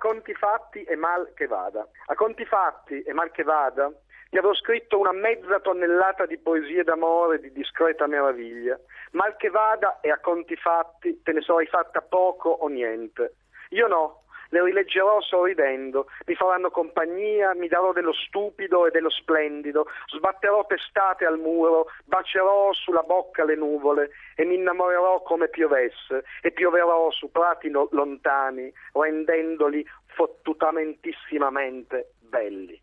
conti fatti e mal che vada. A conti fatti e mal che vada, ti avrò scritto una mezza tonnellata di poesie d'amore di discreta meraviglia. Mal che vada e a conti fatti te ne sarai fatta poco o niente. Io no, le rileggerò sorridendo, mi faranno compagnia, mi darò dello stupido e dello splendido, sbatterò testate al muro, bacerò sulla bocca le nuvole e mi innamorerò come piovesse e pioverò su prati lontani, rendendoli fottutamentissimamente belli.